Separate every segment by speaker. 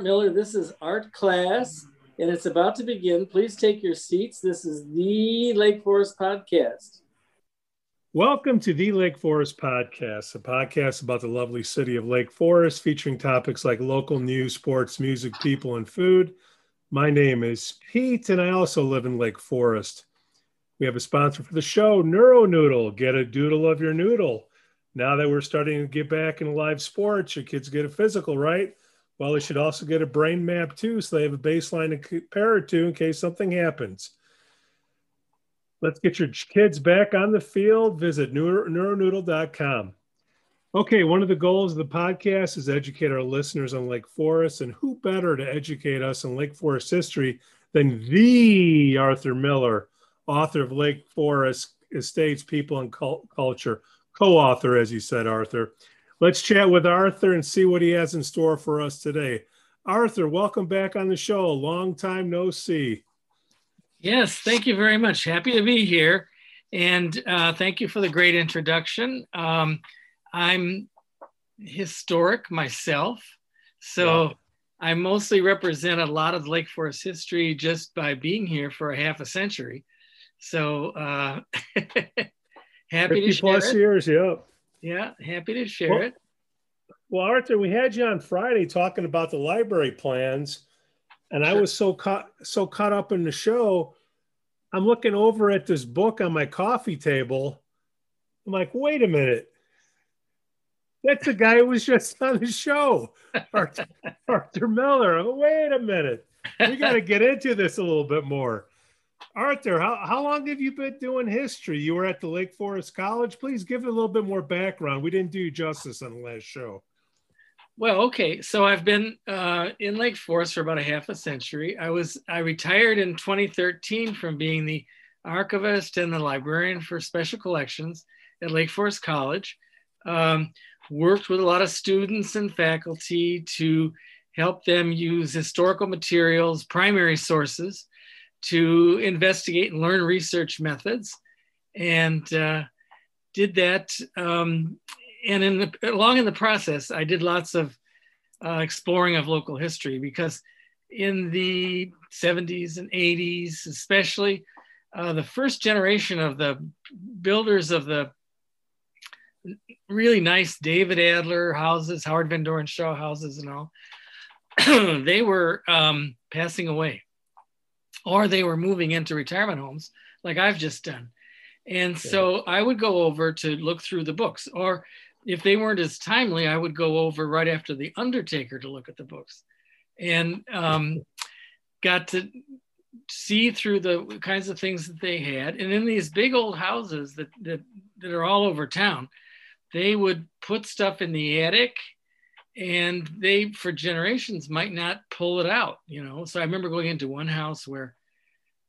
Speaker 1: Art Miller. This is Art Class, and it's about to begin. Please take your seats. This is the Lake Forest Podcast.
Speaker 2: Welcome to the Lake Forest Podcast, a podcast about the lovely city of Lake Forest, featuring topics like local news, sports, music, people, and food. My name is Pete, and I also live in Lake Forest. We have a sponsor for the show, NeuroNoodle. Get a doodle of your noodle. Now that we're starting to get back in live sports, your kids get a physical, right? Well, they should also get a brain map too, so they have a baseline to compare it to in case something happens. Let's get your kids back on the field. Visit neuronoodle.com. Okay, one of the goals of the podcast is educate our listeners on Lake Forest, and who better to educate us on Lake Forest history than the Arthur Miller, author of Lake Forest Estates, People and Culture, co-author, as you said, Arthur. Let's chat with Arthur and see what he has in store for us today. Arthur, welcome back on the show. Long time no see.
Speaker 1: Yes, thank you very much. Happy to be here. And uh, thank you for the great introduction. Um, I'm historic myself. So yeah. I mostly represent a lot of Lake Forest history just by being here for a half a century. So uh, happy to share
Speaker 2: plus
Speaker 1: it.
Speaker 2: years, yeah.
Speaker 1: Yeah, happy to share
Speaker 2: well,
Speaker 1: it.
Speaker 2: Well, Arthur, we had you on Friday talking about the library plans, and sure. I was so caught so caught up in the show. I'm looking over at this book on my coffee table. I'm like, wait a minute. That's the guy who was just on the show, Arthur, Arthur Miller. Wait a minute. We got to get into this a little bit more. Arthur, how, how long have you been doing history? You were at the Lake Forest College. Please give it a little bit more background. We didn't do justice on the last show.
Speaker 1: Well, okay. So I've been uh, in Lake Forest for about a half a century. I was I retired in 2013 from being the archivist and the librarian for special collections at Lake Forest College. Um, worked with a lot of students and faculty to help them use historical materials, primary sources, to investigate and learn research methods and uh, did that um, and in the along in the process i did lots of uh, exploring of local history because in the 70s and 80s especially uh, the first generation of the builders of the really nice david adler houses howard van doren shaw houses and all they were um, passing away or they were moving into retirement homes like I've just done. And so I would go over to look through the books, or if they weren't as timely, I would go over right after The Undertaker to look at the books and um, got to see through the kinds of things that they had. And in these big old houses that, that, that are all over town, they would put stuff in the attic and they for generations might not pull it out you know? So i remember going into one house where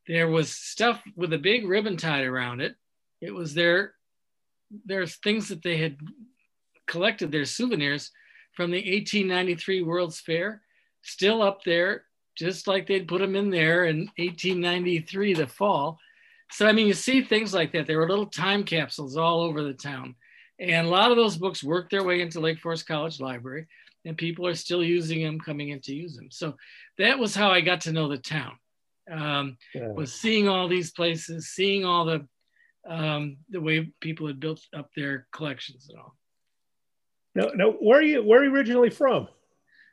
Speaker 1: there was stuff with a big ribbon tied around it. It was their there's things that they had collected their souvenirs from the 1893 world's fair still up there just like they'd put them in there in 1893 the fall. So i mean you see things like that. There were little time capsules all over the town and a lot of those books worked their way into Lake Forest College Library, and people are still using them, coming in to use them. So that was how I got to know the town. Um, yeah. Was seeing all these places, seeing all the um, the way people had built up their collections and all.
Speaker 2: No, no. Where are you? Where are you originally from?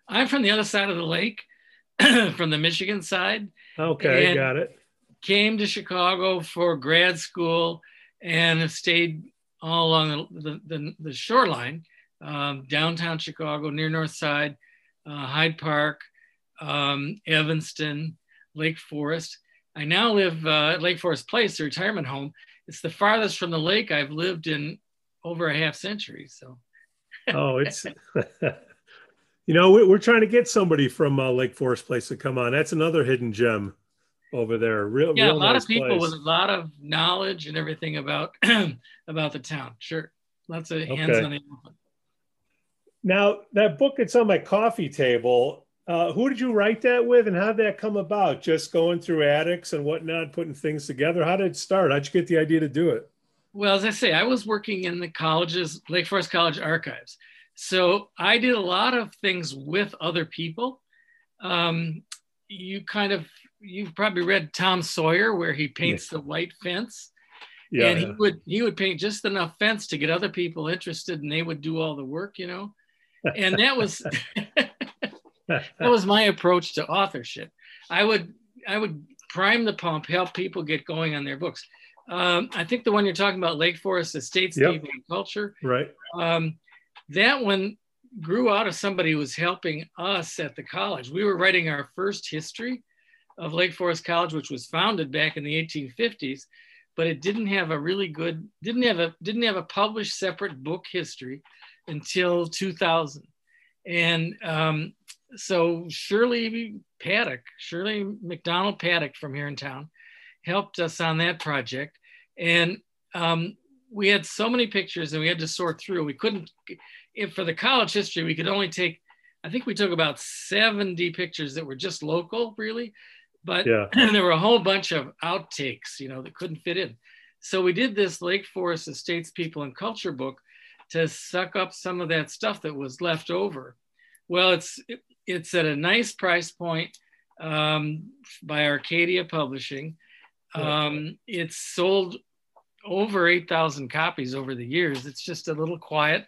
Speaker 1: I'm from the other side of the lake, from the Michigan side.
Speaker 2: Okay, got it.
Speaker 1: Came to Chicago for grad school and stayed all along the, the, the shoreline, um, downtown Chicago, near North Side, uh, Hyde Park, um, Evanston, Lake Forest. I now live uh, at Lake Forest Place, the retirement home. It's the farthest from the lake I've lived in over a half century. So,
Speaker 2: oh, it's you know we're trying to get somebody from uh, Lake Forest Place to come on. That's another hidden gem over there. Real,
Speaker 1: yeah,
Speaker 2: real
Speaker 1: a lot
Speaker 2: nice
Speaker 1: of people
Speaker 2: place.
Speaker 1: with a lot of knowledge and everything about about the town. Sure, lots of hands
Speaker 2: Okay.
Speaker 1: on the
Speaker 2: Now that book that's on my coffee table. Uh, who did you write that with, and how did that come about? Just going through attics and whatnot, putting things together. How did it start? How'd you get the idea to do it?
Speaker 1: Well, as I say, I was working in the college's Lake Forest College archives. So I did a lot of things with other people. um, you kind of you've probably read Tom Sawyer where he paints yeah. the white fence. Yeah, and he would he would paint just enough fence to get other people interested, and they would do all the work, you know. And that was that was my approach to authorship. I would I would prime the pump, help people get going on their books. Um, I think the one you're talking about, Lake Forest Estates yep. And Culture,
Speaker 2: right?
Speaker 1: Um, that one grew out of somebody who was helping us at the college. We were writing our first history of Lake Forest College, which was founded back in the 1850s, but it didn't have a really good didn't have a didn't have a published separate book history until 2000, and um, so Shirley Paddock, Shirley McDonald Paddock from here in town, helped us on that project, and um, we had so many pictures and we had to sort through. We couldn't, if for the college history, we could only take, I think we took about 70 pictures that were just local, really, but yeah. there were a whole bunch of outtakes, you know, that couldn't fit in. So we did this Lake Forest Estates People and Culture book to suck up some of that stuff that was left over. Well, it's it's at a nice price point um, by Arcadia Publishing. Um, it's sold over 8,000 copies over the years. It's just a little quiet.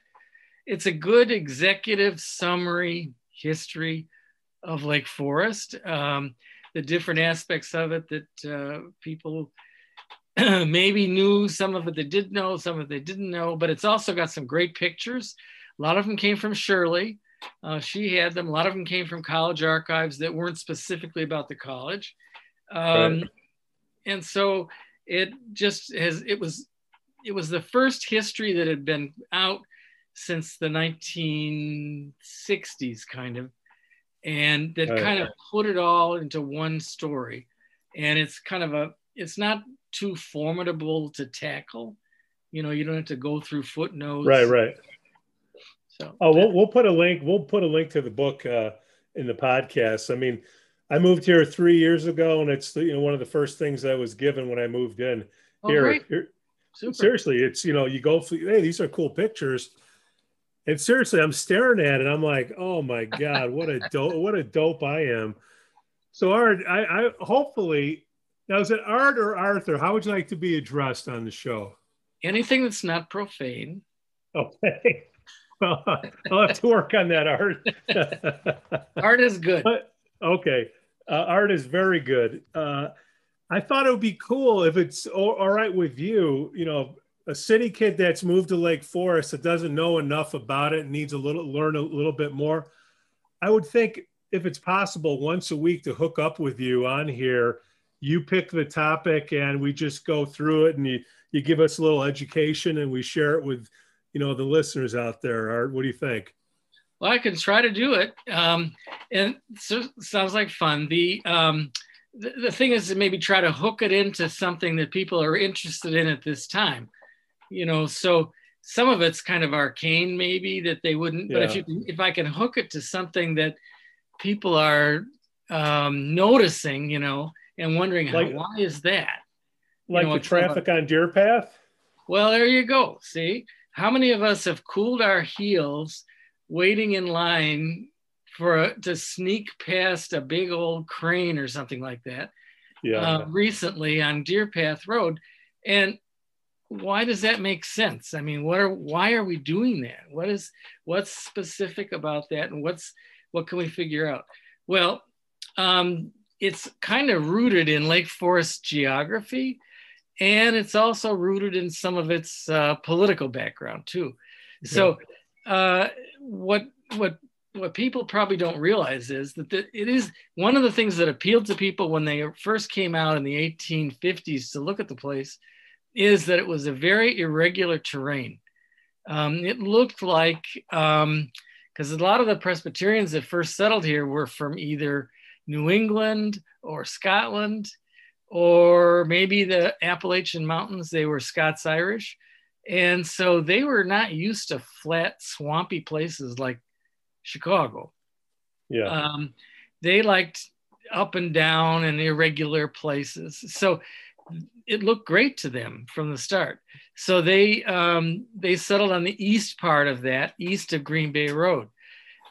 Speaker 1: It's a good executive summary history of Lake Forest, um, the different aspects of it that uh, people maybe knew, some of it they did know, some of it they didn't know, but it's also got some great pictures. A lot of them came from Shirley. Uh, she had them. A lot of them came from college archives that weren't specifically about the college. Um, right. And so it just has it was it was the first history that had been out since the 1960s kind of and that kind of put it all into one story. And it's kind of a it's not too formidable to tackle. You know you don't have to go through footnotes.
Speaker 2: Right right. So oh we'll, we'll put a link we'll put a link to the book uh, in the podcast. I mean I moved here three years ago, and it's the, you know one of the first things I was given when I moved in oh, here. here seriously, it's you know you go hey these are cool pictures, and seriously I'm staring at it. I'm like oh my god what a dope what a dope I am. So Art, I, I hopefully now is it Art or Arthur? How would you like to be addressed on the show?
Speaker 1: Anything that's not profane.
Speaker 2: Okay. Well, I'll have to work on that, Art.
Speaker 1: art is good.
Speaker 2: But, okay uh, art is very good. Uh, I thought it would be cool if it's all, all right with you. You know, a city kid that's moved to Lake Forest that doesn't know enough about it needs a little learn a little bit more. I would think if it's possible once a week to hook up with you on here. You pick the topic and we just go through it and you you give us a little education and we share it with you know the listeners out there. Art, what do you think?
Speaker 1: Well, I can try to do it. Um, and so sounds like fun. The, um, the, the thing is to maybe try to hook it into something that people are interested in at this time. You know, so some of it's kind of arcane, maybe that they wouldn't. Yeah. But if you if I can hook it to something that people are um, noticing, you know, and wondering like, how, why is that?
Speaker 2: Like
Speaker 1: you know,
Speaker 2: the traffic about, on Deerpath.
Speaker 1: Well, there you go. See, how many of us have cooled our heels waiting in line for to sneak past a big old crane or something like that yeah. uh, recently on Deerpath Road. And why does that make sense? I mean, what are why are we doing that? What is what's specific about that, and what's what can we figure out? Well, um, it's kind of rooted in Lake Forest geography, and it's also rooted in some of its uh, political background too. So uh, what what what people probably don't realize is that the, it is one of the things that appealed to people when they first came out in the 1850s to look at the place is that it was a very irregular terrain. Um, it looked like because um, a lot of the Presbyterians that first settled here were from either New England or Scotland or maybe the Appalachian Mountains. They were Scots Irish. And so they were not used to flat, swampy places like Chicago.
Speaker 2: Yeah.
Speaker 1: Um, they liked up and down and irregular places. So it looked great to them from the start. So they um, they settled on the east part of that, east of Green Bay Road.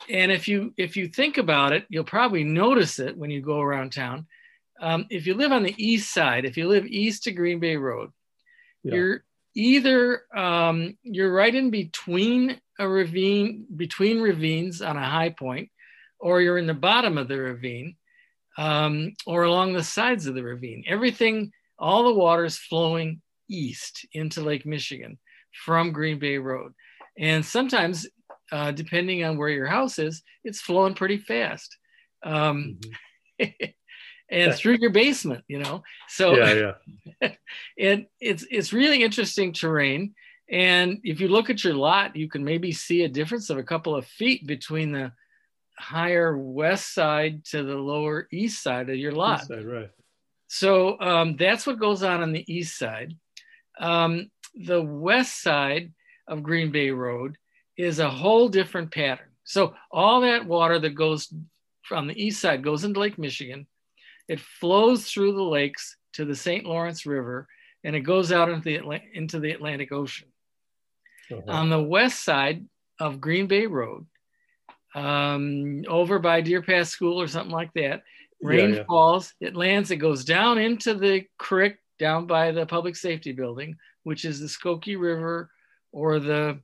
Speaker 1: and if you if you think about it, you'll probably notice it when you go around town. Um, if you live on the east side, if you live east to Green Bay Road, yeah. you're either um, you're right in between a ravine, between ravines on a high point, or you're in the bottom of the ravine, um, or along the sides of the ravine. Everything, all the water is flowing east into Lake Michigan from Green Bay Road. And sometimes, uh, depending on where your house is, it's flowing pretty fast. Um, mm-hmm. and through your basement, you know. So yeah, yeah. and it's it's really interesting terrain. And if you look at your lot, you can maybe see a difference of a couple of feet between the higher west side to the lower east side of your lot. Side, right. So um, that's what goes on on the east side. Um, the west side of Green Bay Road is a whole different pattern. So all that water that goes from the east side goes into Lake Michigan. It flows through the lakes to the St. Lawrence River, and it goes out into the, into the Atlantic Ocean. Uh-huh. On the west side of Green Bay Road, um, over by Deer Pass School or something like that, rain yeah, yeah. falls, it lands, it goes down into the creek down by the public safety building, which is the Skokie River or the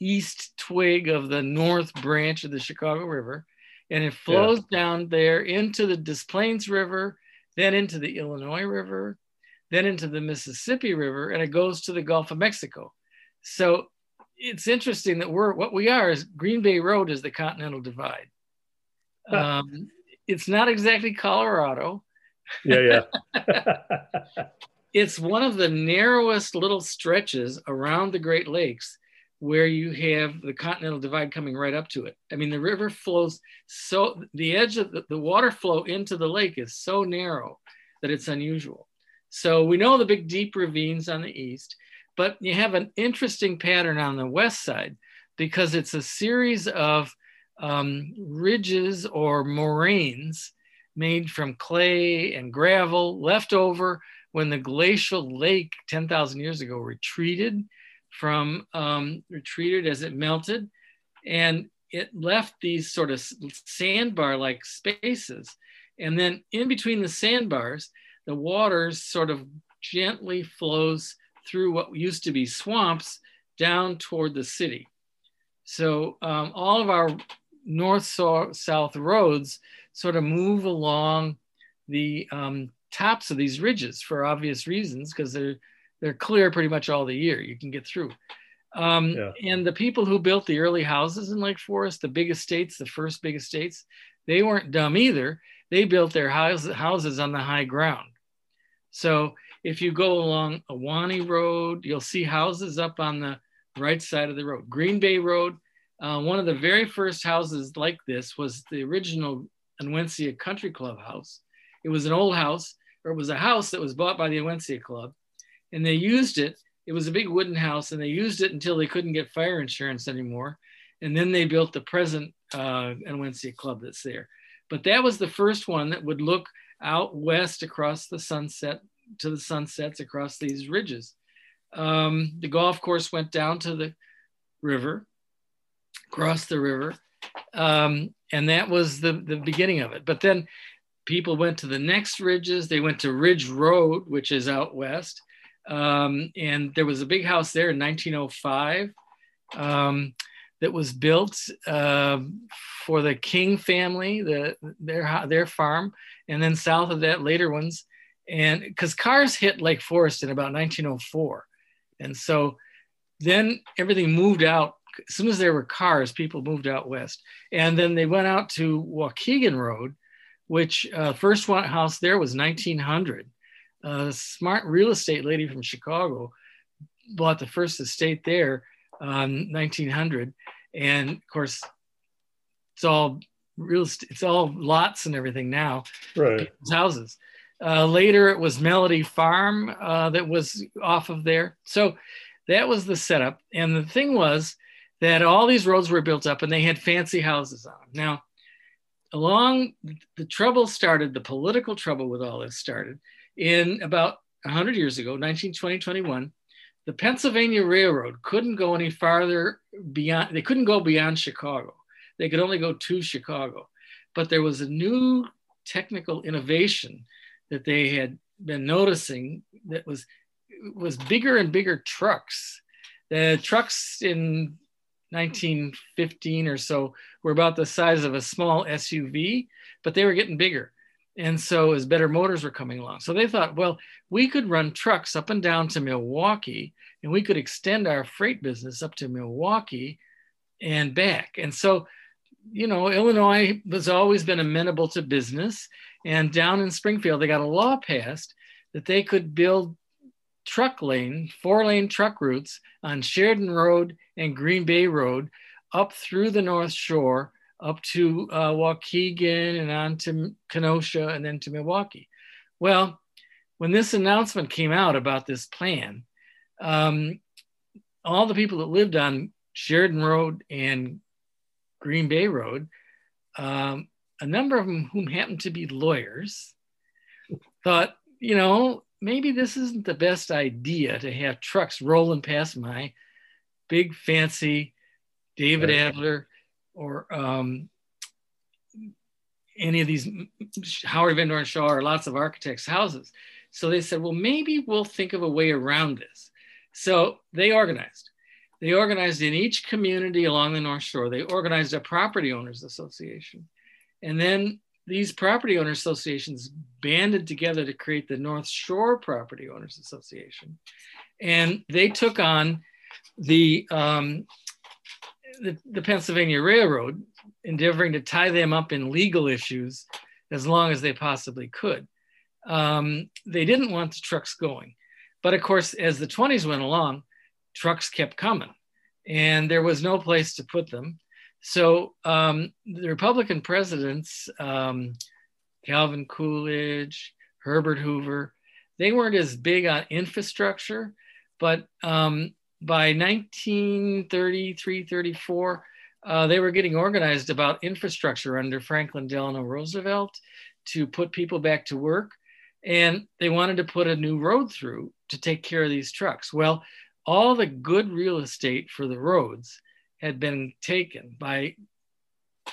Speaker 1: east twig of the north branch of the Chicago River. And it flows yeah. down there into the Des Plaines River, then into the Illinois River, then into the Mississippi River, and it goes to the Gulf of Mexico. So it's interesting that we're what we are is Green Bay Road is the Continental Divide. Um, it's not exactly Colorado.
Speaker 2: Yeah, yeah.
Speaker 1: it's one of the narrowest little stretches around the Great Lakes where you have the Continental Divide coming right up to it. I mean, the river flows so, the edge of the, the water flow into the lake is so narrow that it's unusual. So we know the big deep ravines on the east, but you have an interesting pattern on the west side because it's a series of um, ridges or moraines made from clay and gravel left over when the glacial lake 10,000 years ago retreated from um, retreated as it melted. And it left these sort of sandbar like spaces. And then in between the sandbars the water sort of gently flows through what used to be swamps down toward the city. So um, all of our north south roads sort of move along the um, tops of these ridges for obvious reasons because they're they're clear pretty much all the year. You can get through. Um, yeah. And the people who built the early houses in Lake Forest, the big estates, the first big estates, they weren't dumb either. They built their house, houses on the high ground. So if you go along Ahwahnee Road, you'll see houses up on the right side of the road. Green Bay Road, uh, one of the very first houses like this was the original Onwentsia Country Club house. It was an old house, or it was a house that was bought by the Onwentsia Club, and they used it. It was a big wooden house, and they used it until they couldn't get fire insurance anymore. And then they built the present uh, Club that's there. But that was the first one that would look out west across the sunset to the sunsets across these ridges. Um, the golf course went down to the river, across the river. Um, and that was the, the beginning of it. But then people went to the next ridges. They went to Ridge Road, which is out west. Um, and there was a big house there in 1905 um, that was built uh, for the King family, the, their, their farm. And then south of that, later ones. And because cars hit Lake Forest in about 1904. And so then everything moved out as soon as there were cars, people moved out west. And then they went out to Waukegan Road, which uh, first one house there was 1900. A smart real estate lady from Chicago bought the first estate there, um, 1900. And of course, it's all real estate, it's all lots and everything now,
Speaker 2: right?
Speaker 1: Houses. Uh, later, it was Melody Farm uh, that was off of there. So that was the setup. And the thing was, that all these roads were built up and they had fancy houses on them. Now, along the trouble started, the political trouble with all this started in about 100 years ago, 1920, 21. The Pennsylvania Railroad couldn't go any farther beyond, they couldn't go beyond Chicago. they could only go to Chicago. But there was a new technical innovation that they had been noticing that was was bigger and bigger trucks. The trucks in 1915 or so were about the size of a small SUV, but they were getting bigger. And so as better motors were coming along. So they thought, well, we could run trucks up and down to Milwaukee and we could extend our freight business up to Milwaukee and back. And so, you know, Illinois has always been amenable to business. And down in Springfield, they got a law passed that they could build truck lane, four lane truck routes on Sheridan Road and Green Bay Road up through the North Shore, up to uh, Waukegan and on to Kenosha and then to Milwaukee. Well, when this announcement came out about this plan, um, all the people that lived on Sheridan Road and Green Bay Road, um, a number of them whom happened to be lawyers, thought, you know, maybe this isn't the best idea to have trucks rolling past my big fancy David right. Adler or um, any of these Howard Van Doren Shaw or lots of architects' houses. So they said, well, maybe we'll think of a way around this. So they organized. They organized in each community along the North Shore. They organized a property owners association. And then these property owner associations banded together to create the North Shore Property Owners Association. And they took on the, um, the, the, Pennsylvania Railroad, endeavoring to tie them up in legal issues as long as they possibly could. Um, they didn't want the trucks going. But of course, as the 20s went along, trucks kept coming and there was no place to put them. So um, the Republican presidents, um, Calvin Coolidge, Herbert Hoover, they weren't as big on infrastructure, but um, by 1933, 34, uh, they were getting organized about infrastructure under Franklin Delano Roosevelt to put people back to work. And they wanted to put a new road through to take care of these trucks. Well, all the good real estate for the roads had been taken by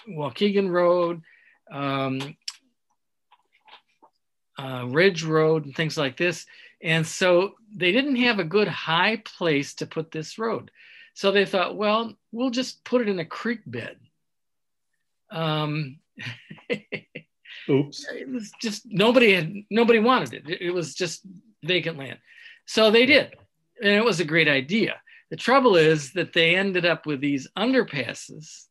Speaker 1: Waukegan Road, um, uh, Ridge Road, and things like this. And so they didn't have a good high place to put this road. So they thought, well, we'll just put it in a creek bed. Um,
Speaker 2: Oops.
Speaker 1: It was just nobody had nobody wanted it. It was just vacant land. So they did. And it was a great idea. The trouble is that they ended up with these underpasses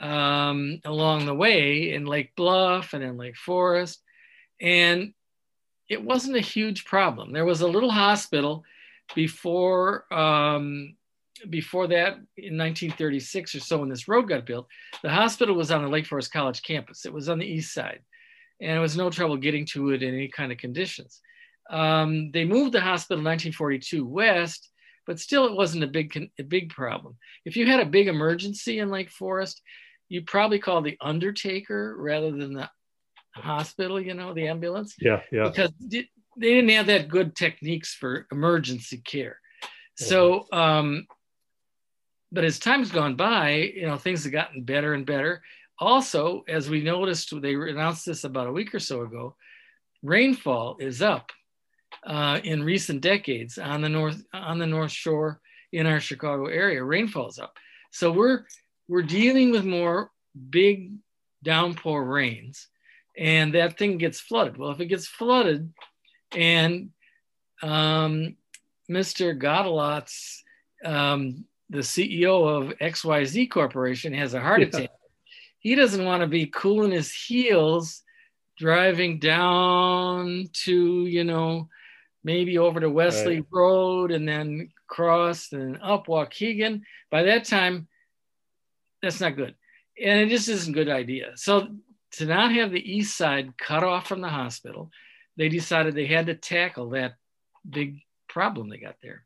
Speaker 1: um, along the way in Lake Bluff and in Lake Forest. And it wasn't a huge problem. There was a little hospital before um, before that in 1936 or so when this road got built. The hospital was on the Lake Forest College campus. It was on the east side, and it was no trouble getting to it in any kind of conditions. Um, they moved the hospital in 1942 west but still it wasn't a big a big problem. If you had a big emergency in Lake Forest, you probably call the undertaker rather than the hospital, you know, the ambulance.
Speaker 2: Yeah, yeah.
Speaker 1: Because they didn't have that good techniques for emergency care. So, um, but as time's gone by, you know, things have gotten better and better. Also, as we noticed, they announced this about a week or so ago, rainfall is up uh, in recent decades on the north on the North Shore in our Chicago area. Rainfall's up, so we're we're dealing with more big downpour rains, and that thing gets flooded. Well, if it gets flooded, and um, Mr. Godelotz, um, the CEO of XYZ Corporation, has a heart attack. He doesn't want to be cooling his heels driving down to, you know, maybe over to Westleigh right. Road and then cross and up Waukegan. By that time, that's not good. And it just isn't a good idea. So to not have the east side cut off from the hospital, they decided they had to tackle that big problem they got there,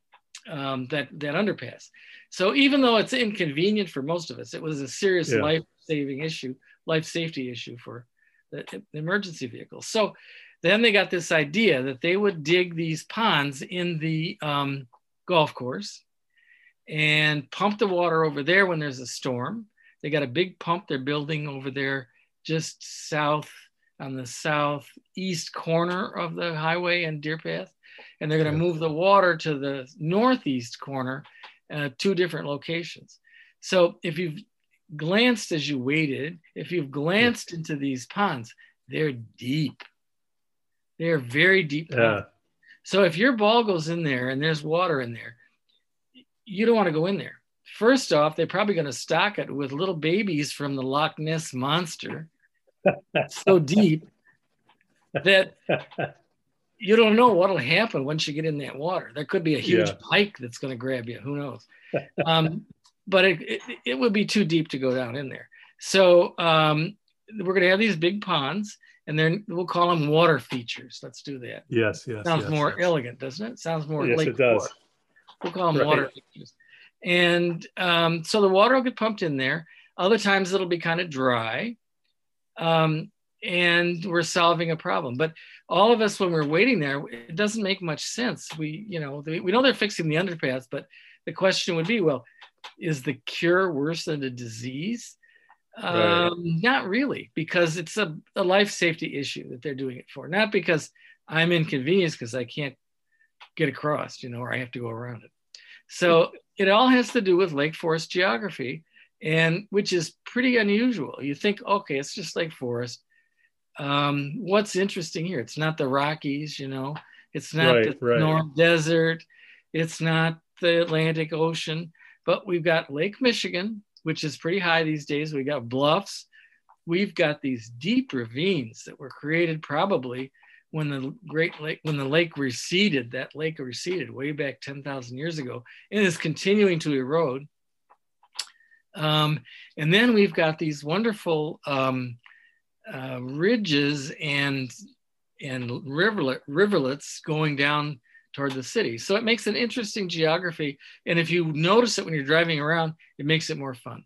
Speaker 1: um, that, that underpass. So even though it's inconvenient for most of us, it was a serious yeah. life-saving issue, life safety issue for the, emergency vehicles. So then they got this idea that they would dig these ponds in the um, golf course and pump the water over there when there's a storm. They got a big pump they're building over there just south on the southeast corner of the highway and Deerpath. And they're going to move the water to the northeast corner, uh, two different locations. So if you've glanced as you waited, if you've glanced into these ponds, they're deep. They're very deep. Yeah. So if your ball goes in there and there's water in there, you don't want to go in there. First off, they're probably going to stock it with little babies from the Loch Ness monster, so deep that you don't know what'll happen once you get in that water. There could be a huge yeah. pike that's going to grab you. Who knows? Um, but it, it, it, would be too deep to go down in there. So um, we're going to have these big ponds, and then we'll call them water features. Let's do that.
Speaker 2: Yes, yes.
Speaker 1: Sounds
Speaker 2: yes,
Speaker 1: more
Speaker 2: yes.
Speaker 1: elegant, doesn't it? Sounds more
Speaker 2: yes,
Speaker 1: lake
Speaker 2: it does.
Speaker 1: We'll call them right. water features. And um, so the water will get pumped in there. Other times it'll be kind of dry. Um, and we're solving a problem. But all of us, when we're waiting there, it doesn't make much sense. We, you know, we know they're fixing the underpass, but the question would be, well, is the cure worse than the disease? Right. Um, not really, because it's a, a life safety issue that they're doing it for. Not because I'm inconvenienced because I can't get across, you know, or I have to go around it. So it all has to do with Lake Forest geography, and which is pretty unusual. You think, okay, it's just Lake Forest. Um, what's interesting here? It's not the Rockies, you know, it's not right, the right. North Desert, it's not the Atlantic Ocean, but we've got Lake Michigan, which is pretty high these days. We got bluffs. We've got these deep ravines that were created probably when the Great Lake, when the lake receded, that lake receded way back 10,000 years ago and is continuing to erode. Um, and then we've got these wonderful um, uh, ridges and, and rivulet, rivulets going down toward the city. So it makes an interesting geography. And if you notice it when you're driving around, it makes it more fun.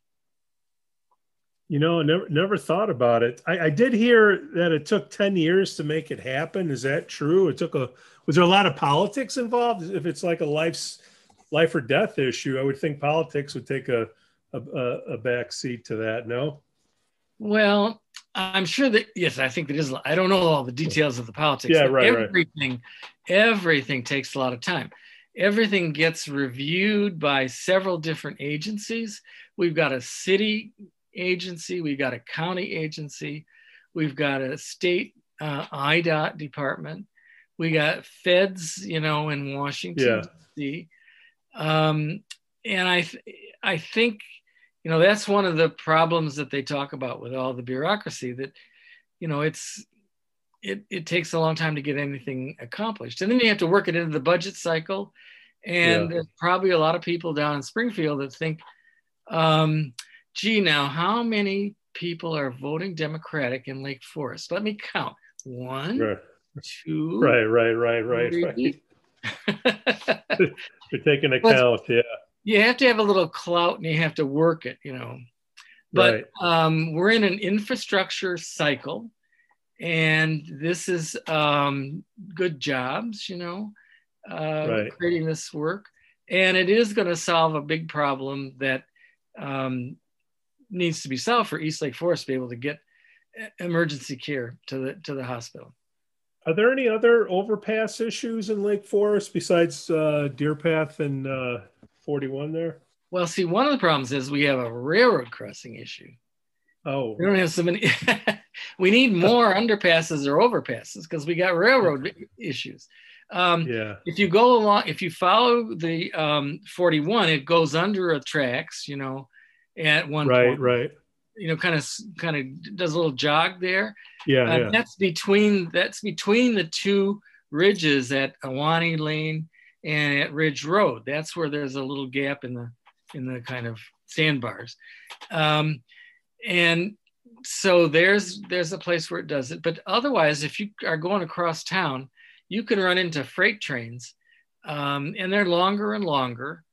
Speaker 2: You know, never never thought about it. I, I, did hear that it took ten years to make it happen. Is that true? It took a was there a lot of politics involved? If it's like a life's life or death issue, I would think politics would take a a, a back seat to that. No.
Speaker 1: Well, I'm sure that yes, I think that is. I don't know all the details of the politics.
Speaker 2: Yeah, right.
Speaker 1: Everything,
Speaker 2: right.
Speaker 1: Everything takes a lot of time. Everything gets reviewed by several different agencies. We've got a city agency, we've got a county agency, we've got a state uh, IDOT department, we got feds, you know, in Washington D.C. Um, and I, th- I think, you know, that's one of the problems that they talk about with all the bureaucracy that, you know, it's, it, it takes a long time to get anything accomplished. And then you have to work it into the budget cycle. And yeah. there's probably a lot of people down in Springfield that think, um, gee, now how many people are voting Democratic in Lake Forest? Let me count. One, right. two.
Speaker 2: Right, right, right, right, three. right. You're taking account, yeah.
Speaker 1: You have to have a little clout and you have to work it, you know. But right. um, we're in an infrastructure cycle, and this is um, good jobs, you know, uh, right. creating this work. And it is going to solve a big problem that um, needs to be solved for East Lake Forest to be able to get emergency care to the to the hospital.
Speaker 2: Are there any other overpass issues in Lake Forest besides uh, Deerpath and uh, 41 there?
Speaker 1: Well, see, one of the problems is we have a railroad crossing issue.
Speaker 2: Oh,
Speaker 1: we don't have so many. we need more underpasses or overpasses because we got railroad issues. Um,
Speaker 2: yeah.
Speaker 1: If you go along, if you follow the um, 41, it goes under a tracks, you know, at one
Speaker 2: right,
Speaker 1: point.
Speaker 2: Right, right.
Speaker 1: You know, kind of kind of does a little jog there.
Speaker 2: Yeah, uh,
Speaker 1: yeah. That's between that's between the two ridges at Ahwahnee Lane and at Ridge Road. That's where there's a little gap in the in the kind of sandbars. Um, and so there's there's a place where it does it. But otherwise, if you are going across town, you can run into freight trains, um, and they're longer and longer.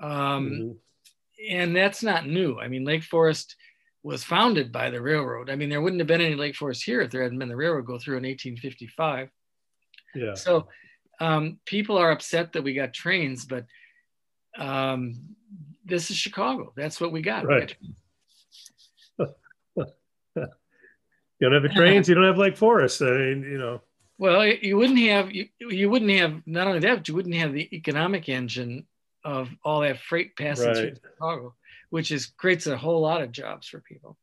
Speaker 1: Um, mm-hmm and that's not new. I mean, Lake Forest was founded by the railroad. I mean, there wouldn't have been any Lake Forest here if there hadn't been the railroad go through in 1855.
Speaker 2: Yeah.
Speaker 1: So um, people are upset that we got trains, but um, this is Chicago. That's what we got.
Speaker 2: Right. You don't have the trains, you don't have Lake Forest. I mean, you know.
Speaker 1: Well, you wouldn't have you, you wouldn't have not only that, but you wouldn't have the economic engine of all that freight passing right. through Chicago, which is creates a whole lot of jobs for people.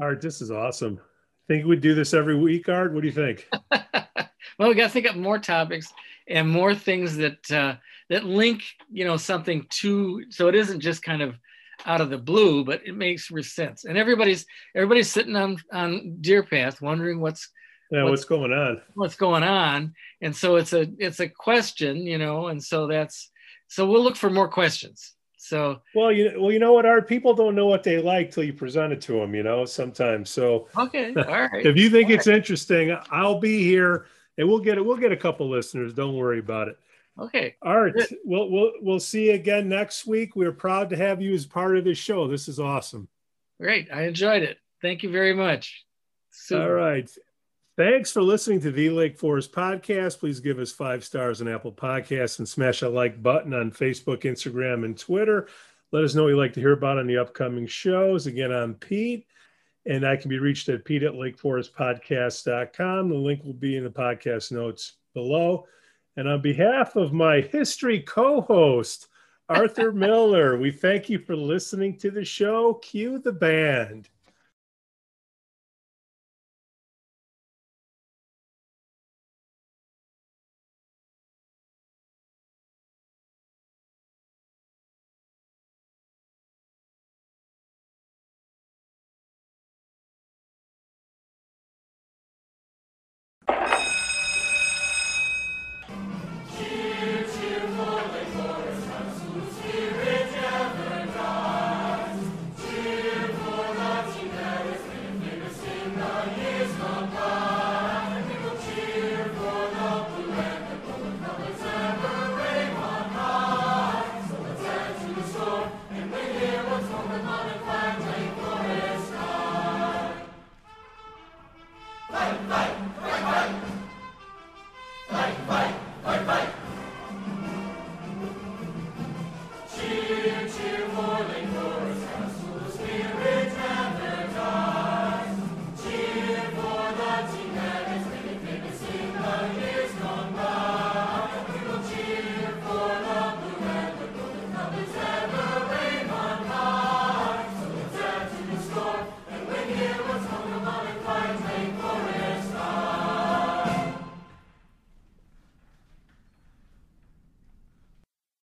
Speaker 2: Art, this is awesome. Think we'd do this every week, Art? What do you think?
Speaker 1: well, we got to think up more topics and more things that uh, that link, you know, something to. So it isn't just kind of out of the blue, but it makes sense. And everybody's everybody's sitting on on Deerpath wondering what's
Speaker 2: yeah, what's, what's, going on?
Speaker 1: What's going on? And so it's a it's a question, you know, and so that's so we'll look for more questions. So
Speaker 2: well, you well, you know what, Art people don't know what they like till you present it to them, you know, sometimes. So
Speaker 1: okay, all right.
Speaker 2: if you think
Speaker 1: all
Speaker 2: it's right. interesting, I'll be here, and we'll get it. We'll get a couple listeners. Don't worry about it.
Speaker 1: Okay.
Speaker 2: Art, we'll we'll we'll see you again next week. We're proud to have you as part of this show. This is awesome.
Speaker 1: Great, I enjoyed it. Thank you very much.
Speaker 2: Super. All right. Thanks for listening to the Lake Forest podcast. Please give us five stars on Apple Podcasts and smash a like button on Facebook, Instagram, and Twitter. Let us know what you'd like to hear about on the upcoming shows. Again, I'm Pete, and I can be reached at pete at lakeforestpodcast.com. The link will be in the podcast notes below. And on behalf of my history co host, Arthur Miller, we thank you for listening to the show. Cue the band.